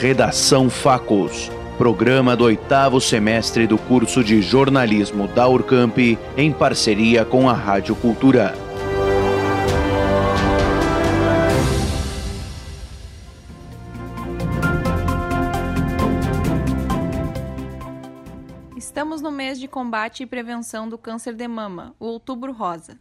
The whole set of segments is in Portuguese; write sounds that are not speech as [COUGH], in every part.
Redação Facos, programa do oitavo semestre do curso de jornalismo da Urcamp, em parceria com a Rádio Cultura. Estamos no mês de combate e prevenção do câncer de mama, o Outubro Rosa.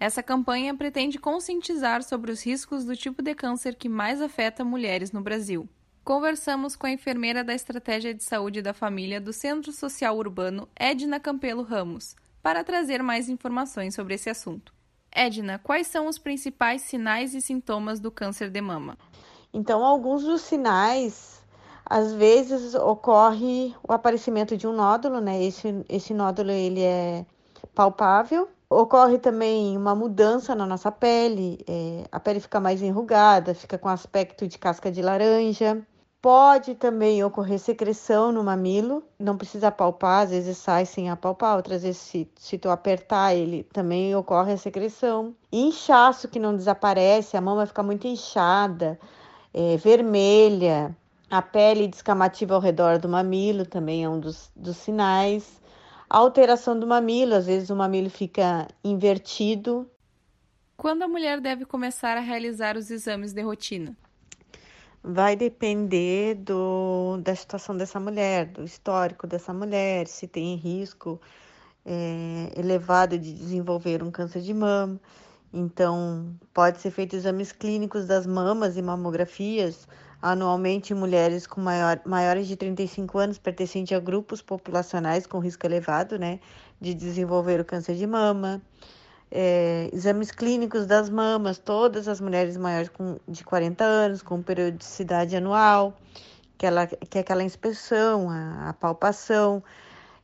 Essa campanha pretende conscientizar sobre os riscos do tipo de câncer que mais afeta mulheres no Brasil. Conversamos com a enfermeira da Estratégia de Saúde da Família do Centro Social Urbano, Edna Campelo Ramos, para trazer mais informações sobre esse assunto. Edna, quais são os principais sinais e sintomas do câncer de mama? Então, alguns dos sinais, às vezes ocorre o aparecimento de um nódulo, né? Esse, esse nódulo ele é palpável, Ocorre também uma mudança na nossa pele, é, a pele fica mais enrugada, fica com aspecto de casca de laranja. Pode também ocorrer secreção no mamilo, não precisa palpar, às vezes sai sem apalpar, outras vezes se, se tu apertar ele também ocorre a secreção. Inchaço que não desaparece, a mama fica muito inchada, é, vermelha, a pele descamativa ao redor do mamilo também é um dos, dos sinais alteração do mamilo, às vezes o mamilo fica invertido. Quando a mulher deve começar a realizar os exames de rotina? Vai depender do, da situação dessa mulher, do histórico dessa mulher, se tem risco é, elevado de desenvolver um câncer de mama. Então, pode ser feito exames clínicos das mamas e mamografias anualmente mulheres com maior, maiores de 35 anos pertencentes a grupos populacionais com risco elevado né, de desenvolver o câncer de mama. É, exames clínicos das mamas, todas as mulheres maiores com, de 40 anos, com periodicidade anual, que, ela, que é aquela inspeção, a, a palpação.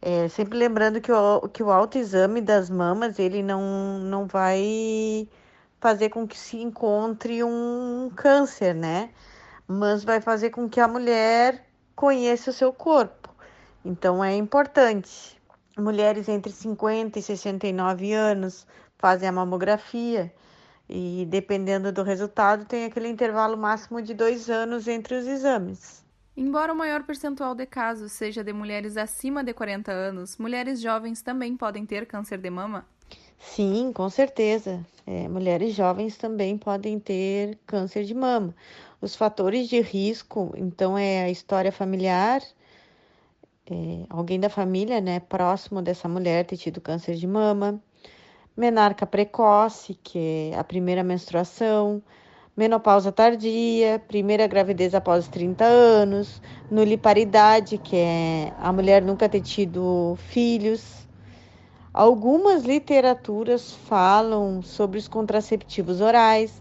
É, sempre lembrando que o, que o autoexame das mamas ele não, não vai fazer com que se encontre um câncer, né? Mas vai fazer com que a mulher conheça o seu corpo. Então é importante. Mulheres entre 50 e 69 anos fazem a mamografia e, dependendo do resultado, tem aquele intervalo máximo de dois anos entre os exames. Embora o maior percentual de casos seja de mulheres acima de 40 anos, mulheres jovens também podem ter câncer de mama? Sim, com certeza. É, mulheres jovens também podem ter câncer de mama. Os fatores de risco, então, é a história familiar, é, alguém da família, né, próximo dessa mulher ter tido câncer de mama, menarca precoce, que é a primeira menstruação, menopausa tardia, primeira gravidez após 30 anos, nuliparidade, que é a mulher nunca ter tido filhos. Algumas literaturas falam sobre os contraceptivos orais,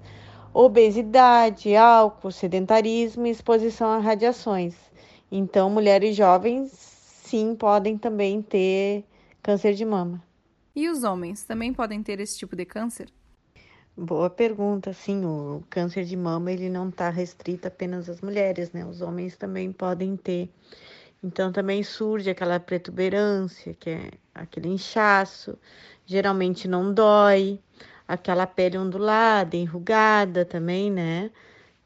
obesidade, álcool, sedentarismo e exposição a radiações. Então, mulheres jovens sim podem também ter câncer de mama. E os homens também podem ter esse tipo de câncer? Boa pergunta. Sim, o câncer de mama ele não está restrito apenas às mulheres, né? Os homens também podem ter. Então também surge aquela protuberância, que é aquele inchaço, geralmente não dói aquela pele ondulada, enrugada também, né?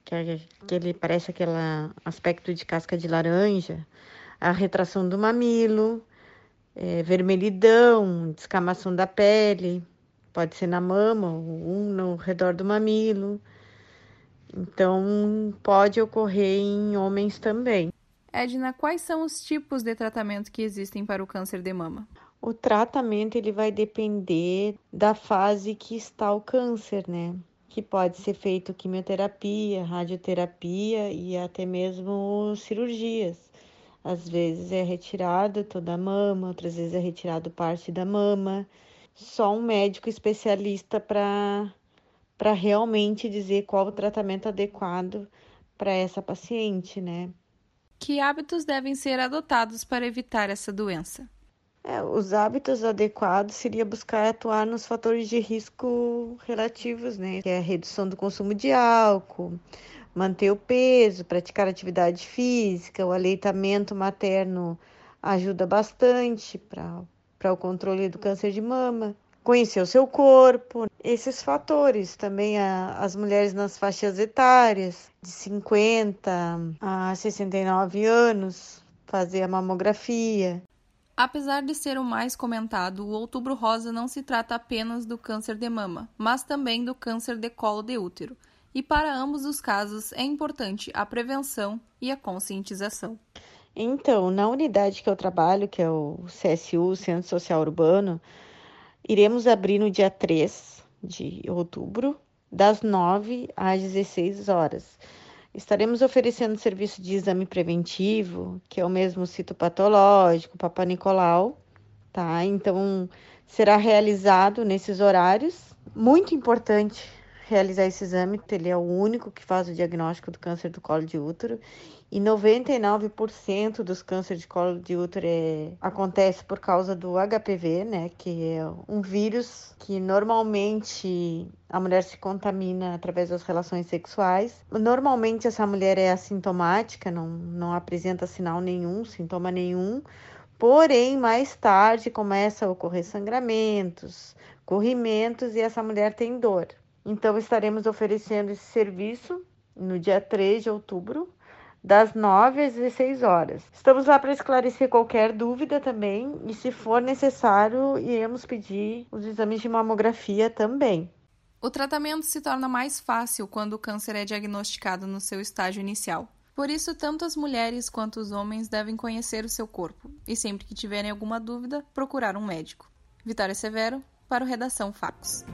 Que, é, que ele parece aquele aspecto de casca de laranja, a retração do mamilo, é, vermelhidão, descamação da pele, pode ser na mama, um no redor do mamilo. Então, pode ocorrer em homens também. Edna, quais são os tipos de tratamento que existem para o câncer de mama? O tratamento ele vai depender da fase que está o câncer, né? Que pode ser feito quimioterapia, radioterapia e até mesmo cirurgias. Às vezes é retirado toda a mama, outras vezes é retirado parte da mama. Só um médico especialista para para realmente dizer qual o tratamento adequado para essa paciente, né? Que hábitos devem ser adotados para evitar essa doença? É, os hábitos adequados seria buscar atuar nos fatores de risco relativos, né? Que é a redução do consumo de álcool, manter o peso, praticar atividade física, o aleitamento materno ajuda bastante para o controle do câncer de mama. Conhecer o seu corpo, esses fatores. Também a, as mulheres nas faixas etárias, de 50 a 69 anos, fazer a mamografia. Apesar de ser o mais comentado, o Outubro Rosa não se trata apenas do câncer de mama, mas também do câncer de colo de útero. E para ambos os casos é importante a prevenção e a conscientização. Então, na unidade que eu trabalho, que é o CSU, Centro Social Urbano, iremos abrir no dia 3 de outubro, das 9 às 16 horas. Estaremos oferecendo serviço de exame preventivo, que é o mesmo citopatológico, Papa Nicolau, tá? Então, será realizado nesses horários. Muito importante realizar esse exame, ele é o único que faz o diagnóstico do câncer do colo de útero e 99% dos cânceres de colo de útero é, acontece por causa do HPV, né, que é um vírus que normalmente a mulher se contamina através das relações sexuais. Normalmente essa mulher é assintomática, não, não apresenta sinal nenhum, sintoma nenhum. Porém, mais tarde começa a ocorrer sangramentos, corrimentos e essa mulher tem dor. Então, estaremos oferecendo esse serviço no dia 3 de outubro, das 9 às 16 horas. Estamos lá para esclarecer qualquer dúvida também e, se for necessário, iremos pedir os exames de mamografia também. O tratamento se torna mais fácil quando o câncer é diagnosticado no seu estágio inicial. Por isso, tanto as mulheres quanto os homens devem conhecer o seu corpo e, sempre que tiverem alguma dúvida, procurar um médico. Vitória Severo, para o Redação Facos.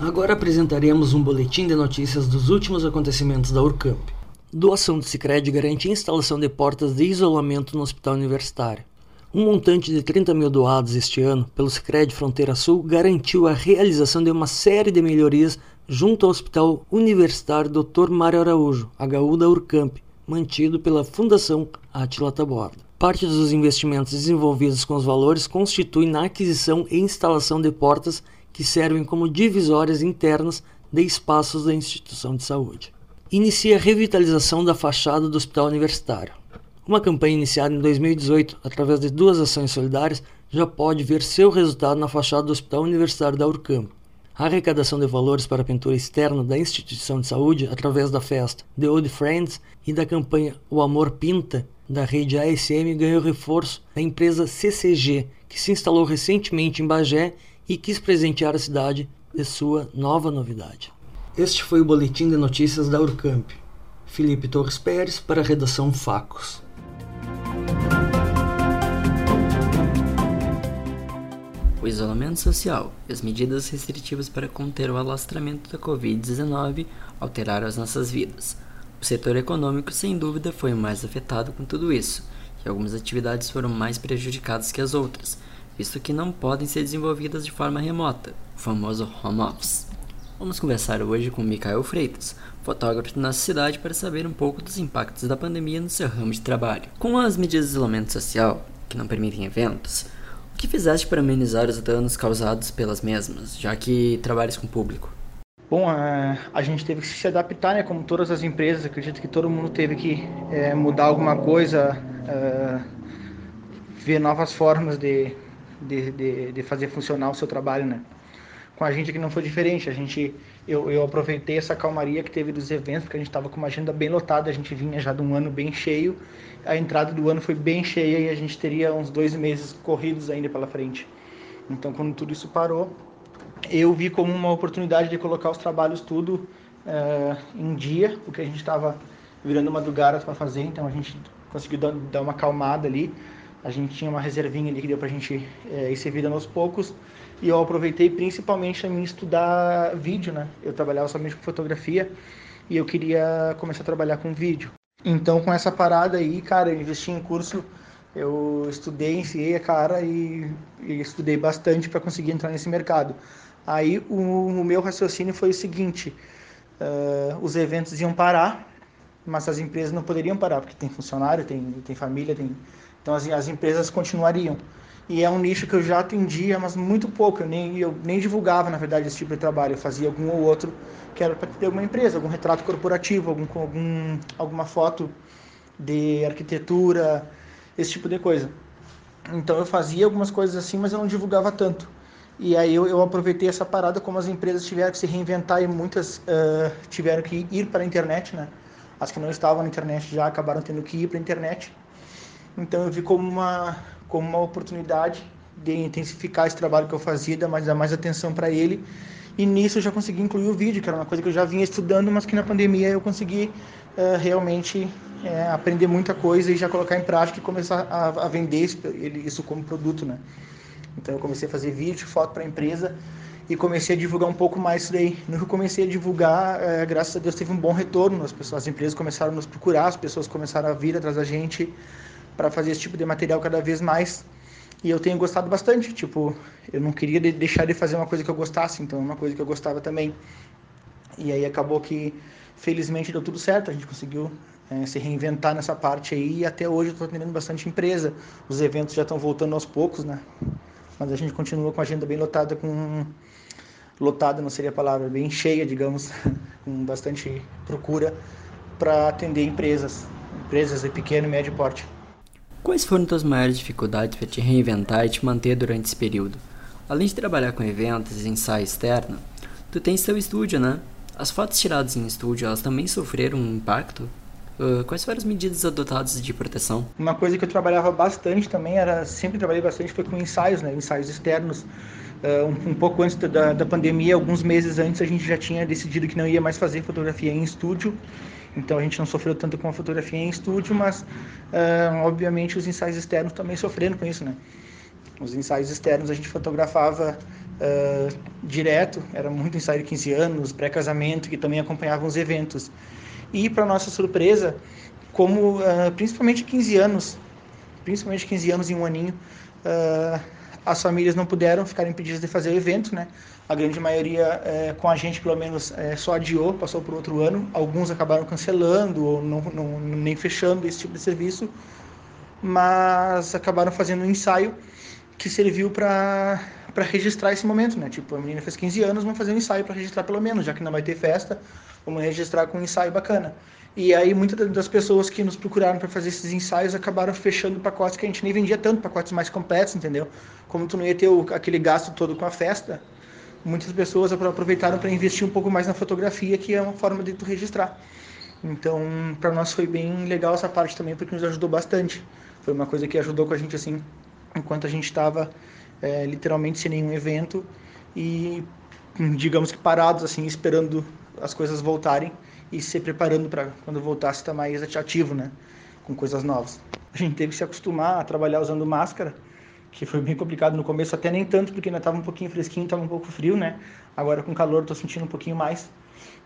Agora apresentaremos um boletim de notícias dos últimos acontecimentos da Urcamp. Doação do Sicredi garante instalação de portas de isolamento no Hospital Universitário. Um montante de 30 mil doados este ano pelo Sicredi Fronteira Sul garantiu a realização de uma série de melhorias junto ao Hospital Universitário Dr. Mário Araújo, HU da Urcamp, mantido pela Fundação Atila Taborda. Parte dos investimentos desenvolvidos com os valores constitui na aquisição e instalação de portas que servem como divisórias internas de espaços da instituição de saúde. Inicia a revitalização da fachada do Hospital Universitário. Uma campanha iniciada em 2018 através de duas ações solidárias já pode ver seu resultado na fachada do Hospital Universitário da Urcamp. A arrecadação de valores para a pintura externa da instituição de saúde através da festa The Old Friends e da campanha O Amor Pinta da rede ASM ganhou reforço da empresa CCG, que se instalou recentemente em Bagé e quis presentear a cidade de sua nova novidade. Este foi o boletim de notícias da Urcamp. Felipe Torres Pérez para a redação Facos. O isolamento social e as medidas restritivas para conter o alastramento da Covid-19 alteraram as nossas vidas. O setor econômico, sem dúvida, foi o mais afetado com tudo isso, e algumas atividades foram mais prejudicadas que as outras, visto que não podem ser desenvolvidas de forma remota, o famoso home office. Vamos conversar hoje com Mikael Freitas, fotógrafo da nossa cidade, para saber um pouco dos impactos da pandemia no seu ramo de trabalho. Com as medidas de isolamento social, que não permitem eventos, o que fizeste para amenizar os danos causados pelas mesmas, já que trabalhas com público? Bom, a, a gente teve que se adaptar, né? Como todas as empresas, acredito que todo mundo teve que é, mudar alguma coisa, é, ver novas formas de, de, de, de, fazer funcionar o seu trabalho, né? Com a gente que não foi diferente, a gente, eu, eu aproveitei essa calmaria que teve dos eventos, porque a gente estava com uma agenda bem lotada, a gente vinha já de um ano bem cheio, a entrada do ano foi bem cheia e a gente teria uns dois meses corridos ainda pela frente. Então, quando tudo isso parou, eu vi como uma oportunidade de colocar os trabalhos tudo uh, em dia, porque a gente estava virando madrugada para fazer, então a gente conseguiu dar, dar uma acalmada ali a gente tinha uma reservinha ali que deu para a gente é, ir servindo aos poucos. E eu aproveitei principalmente a mim estudar vídeo, né? Eu trabalhava somente com fotografia e eu queria começar a trabalhar com vídeo. Então, com essa parada aí, cara, eu investi em curso, eu estudei, enfiei a cara e, e estudei bastante para conseguir entrar nesse mercado. Aí, o, o meu raciocínio foi o seguinte: uh, os eventos iam parar, mas as empresas não poderiam parar, porque tem funcionário, tem, tem família, tem então as, as empresas continuariam. E é um nicho que eu já atendia, mas muito pouco. Eu nem, eu nem divulgava, na verdade, esse tipo de trabalho. Eu fazia algum ou outro que era para ter alguma empresa, algum retrato corporativo, algum, algum, alguma foto de arquitetura, esse tipo de coisa. Então eu fazia algumas coisas assim, mas eu não divulgava tanto. E aí eu, eu aproveitei essa parada como as empresas tiveram que se reinventar e muitas uh, tiveram que ir para a internet, né? As que não estavam na internet já acabaram tendo que ir para a internet. Então eu vi como uma como uma oportunidade de intensificar esse trabalho que eu fazia, dar mais, dar mais atenção para ele. E nisso eu já consegui incluir o vídeo, que era uma coisa que eu já vinha estudando, mas que na pandemia eu consegui uh, realmente uh, aprender muita coisa e já colocar em prática e começar a, a vender isso, isso como produto, né? Então eu comecei a fazer vídeo, foto para a empresa e comecei a divulgar um pouco mais isso daí. No que eu comecei a divulgar, é, graças a Deus teve um bom retorno. As pessoas, as empresas começaram a nos procurar, as pessoas começaram a vir atrás da gente para fazer esse tipo de material cada vez mais. E eu tenho gostado bastante. Tipo, eu não queria deixar de fazer uma coisa que eu gostasse, então é uma coisa que eu gostava também. E aí acabou que, felizmente, deu tudo certo. A gente conseguiu é, se reinventar nessa parte aí e até hoje eu estou atendendo bastante empresa. Os eventos já estão voltando aos poucos, né? mas a gente continua com a agenda bem lotada, com lotada não seria a palavra, bem cheia, digamos, [LAUGHS] com bastante procura para atender empresas, empresas de pequeno e médio porte. Quais foram as maiores dificuldades para te reinventar e te manter durante esse período? Além de trabalhar com eventos e ensaio externo, tu tens seu estúdio, né? As fotos tiradas em estúdio, elas também sofreram um impacto? Uh, quais foram as medidas adotadas de proteção? Uma coisa que eu trabalhava bastante também, era sempre trabalhei bastante, foi com ensaios, né? ensaios externos. Uh, um, um, pouco antes da, da pandemia, alguns meses antes, a gente já tinha decidido que não ia mais fazer fotografia em estúdio. Então a gente não sofreu tanto com a fotografia em estúdio, mas uh, obviamente os ensaios externos também sofrendo com isso, né? Os ensaios externos a gente fotografava uh, direto, era muito ensaio de 15 anos, pré-casamento, que também acompanhavam os eventos. E, para nossa surpresa, como uh, principalmente 15 anos, principalmente 15 anos em um aninho, as famílias não puderam ficar impedidas de fazer o evento, né? A grande maioria, é, com a gente pelo menos, é, só adiou, passou por outro ano. Alguns acabaram cancelando ou não, não, nem fechando esse tipo de serviço, mas acabaram fazendo um ensaio que serviu para para registrar esse momento, né? Tipo, a menina fez 15 anos, vamos fazer um ensaio para registrar pelo menos, já que não vai ter festa, vamos registrar com um ensaio bacana. E aí muitas das pessoas que nos procuraram para fazer esses ensaios acabaram fechando pacotes que a gente nem vendia tanto, pacotes mais completos, entendeu? Como tu não ia ter o, aquele gasto todo com a festa, muitas pessoas aproveitaram para investir um pouco mais na fotografia, que é uma forma de tu registrar. Então, para nós foi bem legal essa parte também, porque nos ajudou bastante. Foi uma coisa que ajudou com a gente assim, enquanto a gente estava é, literalmente sem nenhum evento e digamos que parados assim esperando as coisas voltarem e se preparando para quando voltasse estar mais ativo, né, com coisas novas. A gente teve que se acostumar a trabalhar usando máscara, que foi bem complicado no começo, até nem tanto porque ainda estava um pouquinho fresquinho, estava um pouco frio, né? Agora com calor estou sentindo um pouquinho mais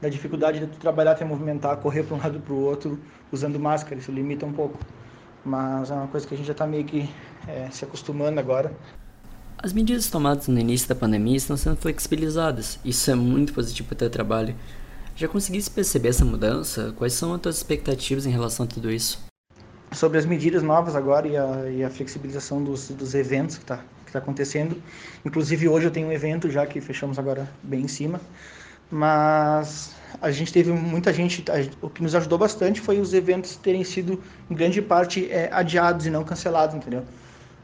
da dificuldade de tu trabalhar, até movimentar, correr para um lado para o outro usando máscara, isso limita um pouco. Mas é uma coisa que a gente já está meio que é, se acostumando agora. As medidas tomadas no início da pandemia estão sendo flexibilizadas. Isso é muito positivo para o teu trabalho. Já conseguiste perceber essa mudança? Quais são as tuas expectativas em relação a tudo isso? Sobre as medidas novas agora e a, e a flexibilização dos, dos eventos que está que tá acontecendo. Inclusive hoje eu tenho um evento já que fechamos agora bem em cima. Mas a gente teve muita gente. O que nos ajudou bastante foi os eventos terem sido, em grande parte, é, adiados e não cancelados, entendeu?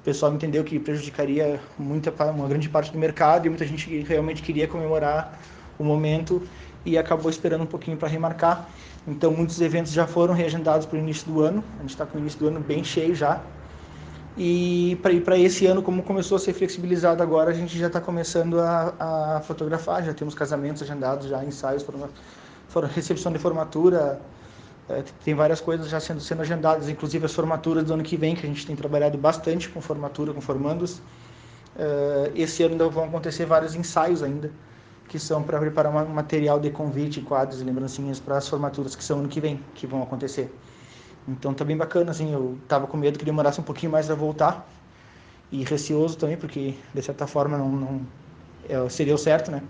o pessoal entendeu que prejudicaria muita, uma grande parte do mercado e muita gente realmente queria comemorar o momento e acabou esperando um pouquinho para remarcar. Então, muitos eventos já foram reagendados para o início do ano. A gente está com o início do ano bem cheio já. E para esse ano, como começou a ser flexibilizado agora, a gente já está começando a, a, fotografar. Já temos casamentos agendados, já ensaios, foram recepção de formatura, é, tem várias coisas já sendo, sendo agendadas, inclusive as formaturas do ano que vem, que a gente tem trabalhado bastante com formatura, com formandos. É, esse ano ainda vão acontecer vários ensaios ainda, que são para preparar um material de convite, quadros e lembrancinhas para as formaturas que são ano que vem, que vão acontecer. Então tá bem bacana, assim, eu tava com medo que demorasse um pouquinho mais a voltar, e receoso também, porque de certa forma não, não é, seria o certo, né?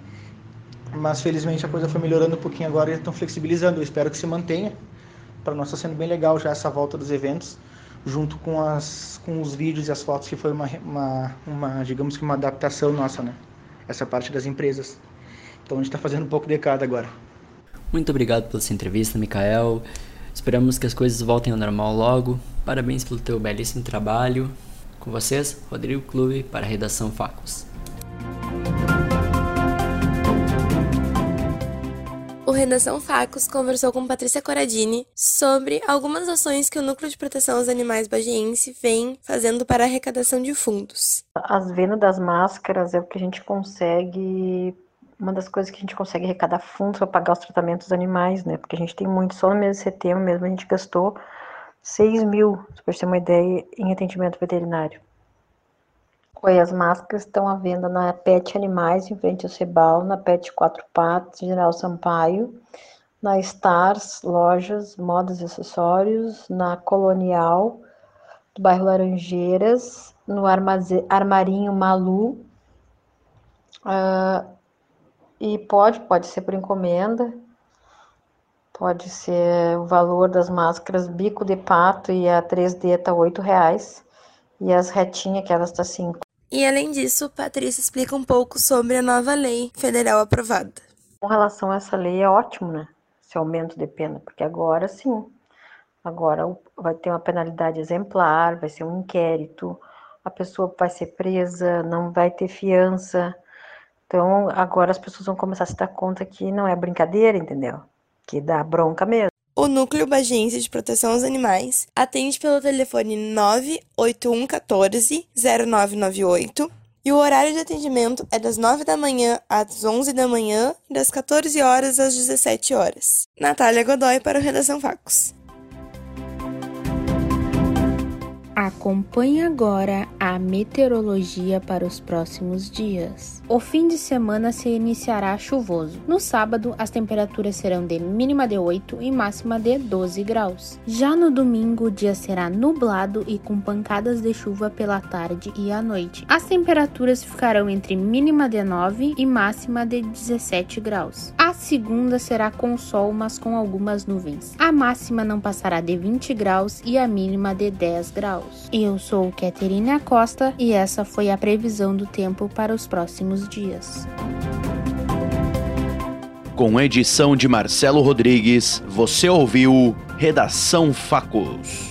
Mas felizmente a coisa foi melhorando um pouquinho agora e estão flexibilizando. Eu espero que se mantenha para nós está sendo bem legal já essa volta dos eventos, junto com, as, com os vídeos e as fotos, que foi uma, uma, uma digamos que uma adaptação nossa, né? Essa parte das empresas. Então a gente está fazendo um pouco de cada agora. Muito obrigado pela sua entrevista, Mikael. Esperamos que as coisas voltem ao normal logo. Parabéns pelo teu belíssimo trabalho. Com vocês, Rodrigo Clube para a redação Facos. o Redação Facos conversou com Patrícia Coradini sobre algumas ações que o Núcleo de Proteção aos Animais Bagiense vem fazendo para a arrecadação de fundos. As vendas das máscaras é o que a gente consegue uma das coisas que a gente consegue arrecadar fundos para pagar os tratamentos dos animais, né? Porque a gente tem muito, só no mês de setembro mesmo a gente gastou 6 mil, para ter uma ideia, em atendimento veterinário. Oi, as máscaras estão à venda na Pet Animais, em frente ao Cebal, na Pet Quatro Patas, General Sampaio, na Stars, lojas, modas e acessórios, na Colonial, do bairro Laranjeiras, no Armarinho Malu, uh, e pode, pode ser por encomenda, pode ser o valor das máscaras bico de pato e a 3D tá R$ reais e as retinhas que elas tá 5. E além disso, Patrícia explica um pouco sobre a nova lei federal aprovada. Com relação a essa lei, é ótimo, né? Esse aumento de pena, porque agora sim, agora vai ter uma penalidade exemplar, vai ser um inquérito, a pessoa vai ser presa, não vai ter fiança. Então, agora as pessoas vão começar a se dar conta que não é brincadeira, entendeu? Que dá bronca mesmo. O Núcleo Bagense de Proteção aos Animais atende pelo telefone 98114 0998 e o horário de atendimento é das 9 da manhã às 11 da manhã e das 14 horas às 17 horas. Natália Godoy para o Redação Facos. Acompanhe agora a meteorologia para os próximos dias. O fim de semana se iniciará chuvoso. No sábado, as temperaturas serão de mínima de 8 e máxima de 12 graus. Já no domingo, o dia será nublado e com pancadas de chuva pela tarde e à noite. As temperaturas ficarão entre mínima de 9 e máxima de 17 graus. A segunda será com sol, mas com algumas nuvens. A máxima não passará de 20 graus e a mínima de 10 graus. Eu sou Caterina Costa e essa foi a previsão do tempo para os próximos dias. Com edição de Marcelo Rodrigues, você ouviu Redação Facos.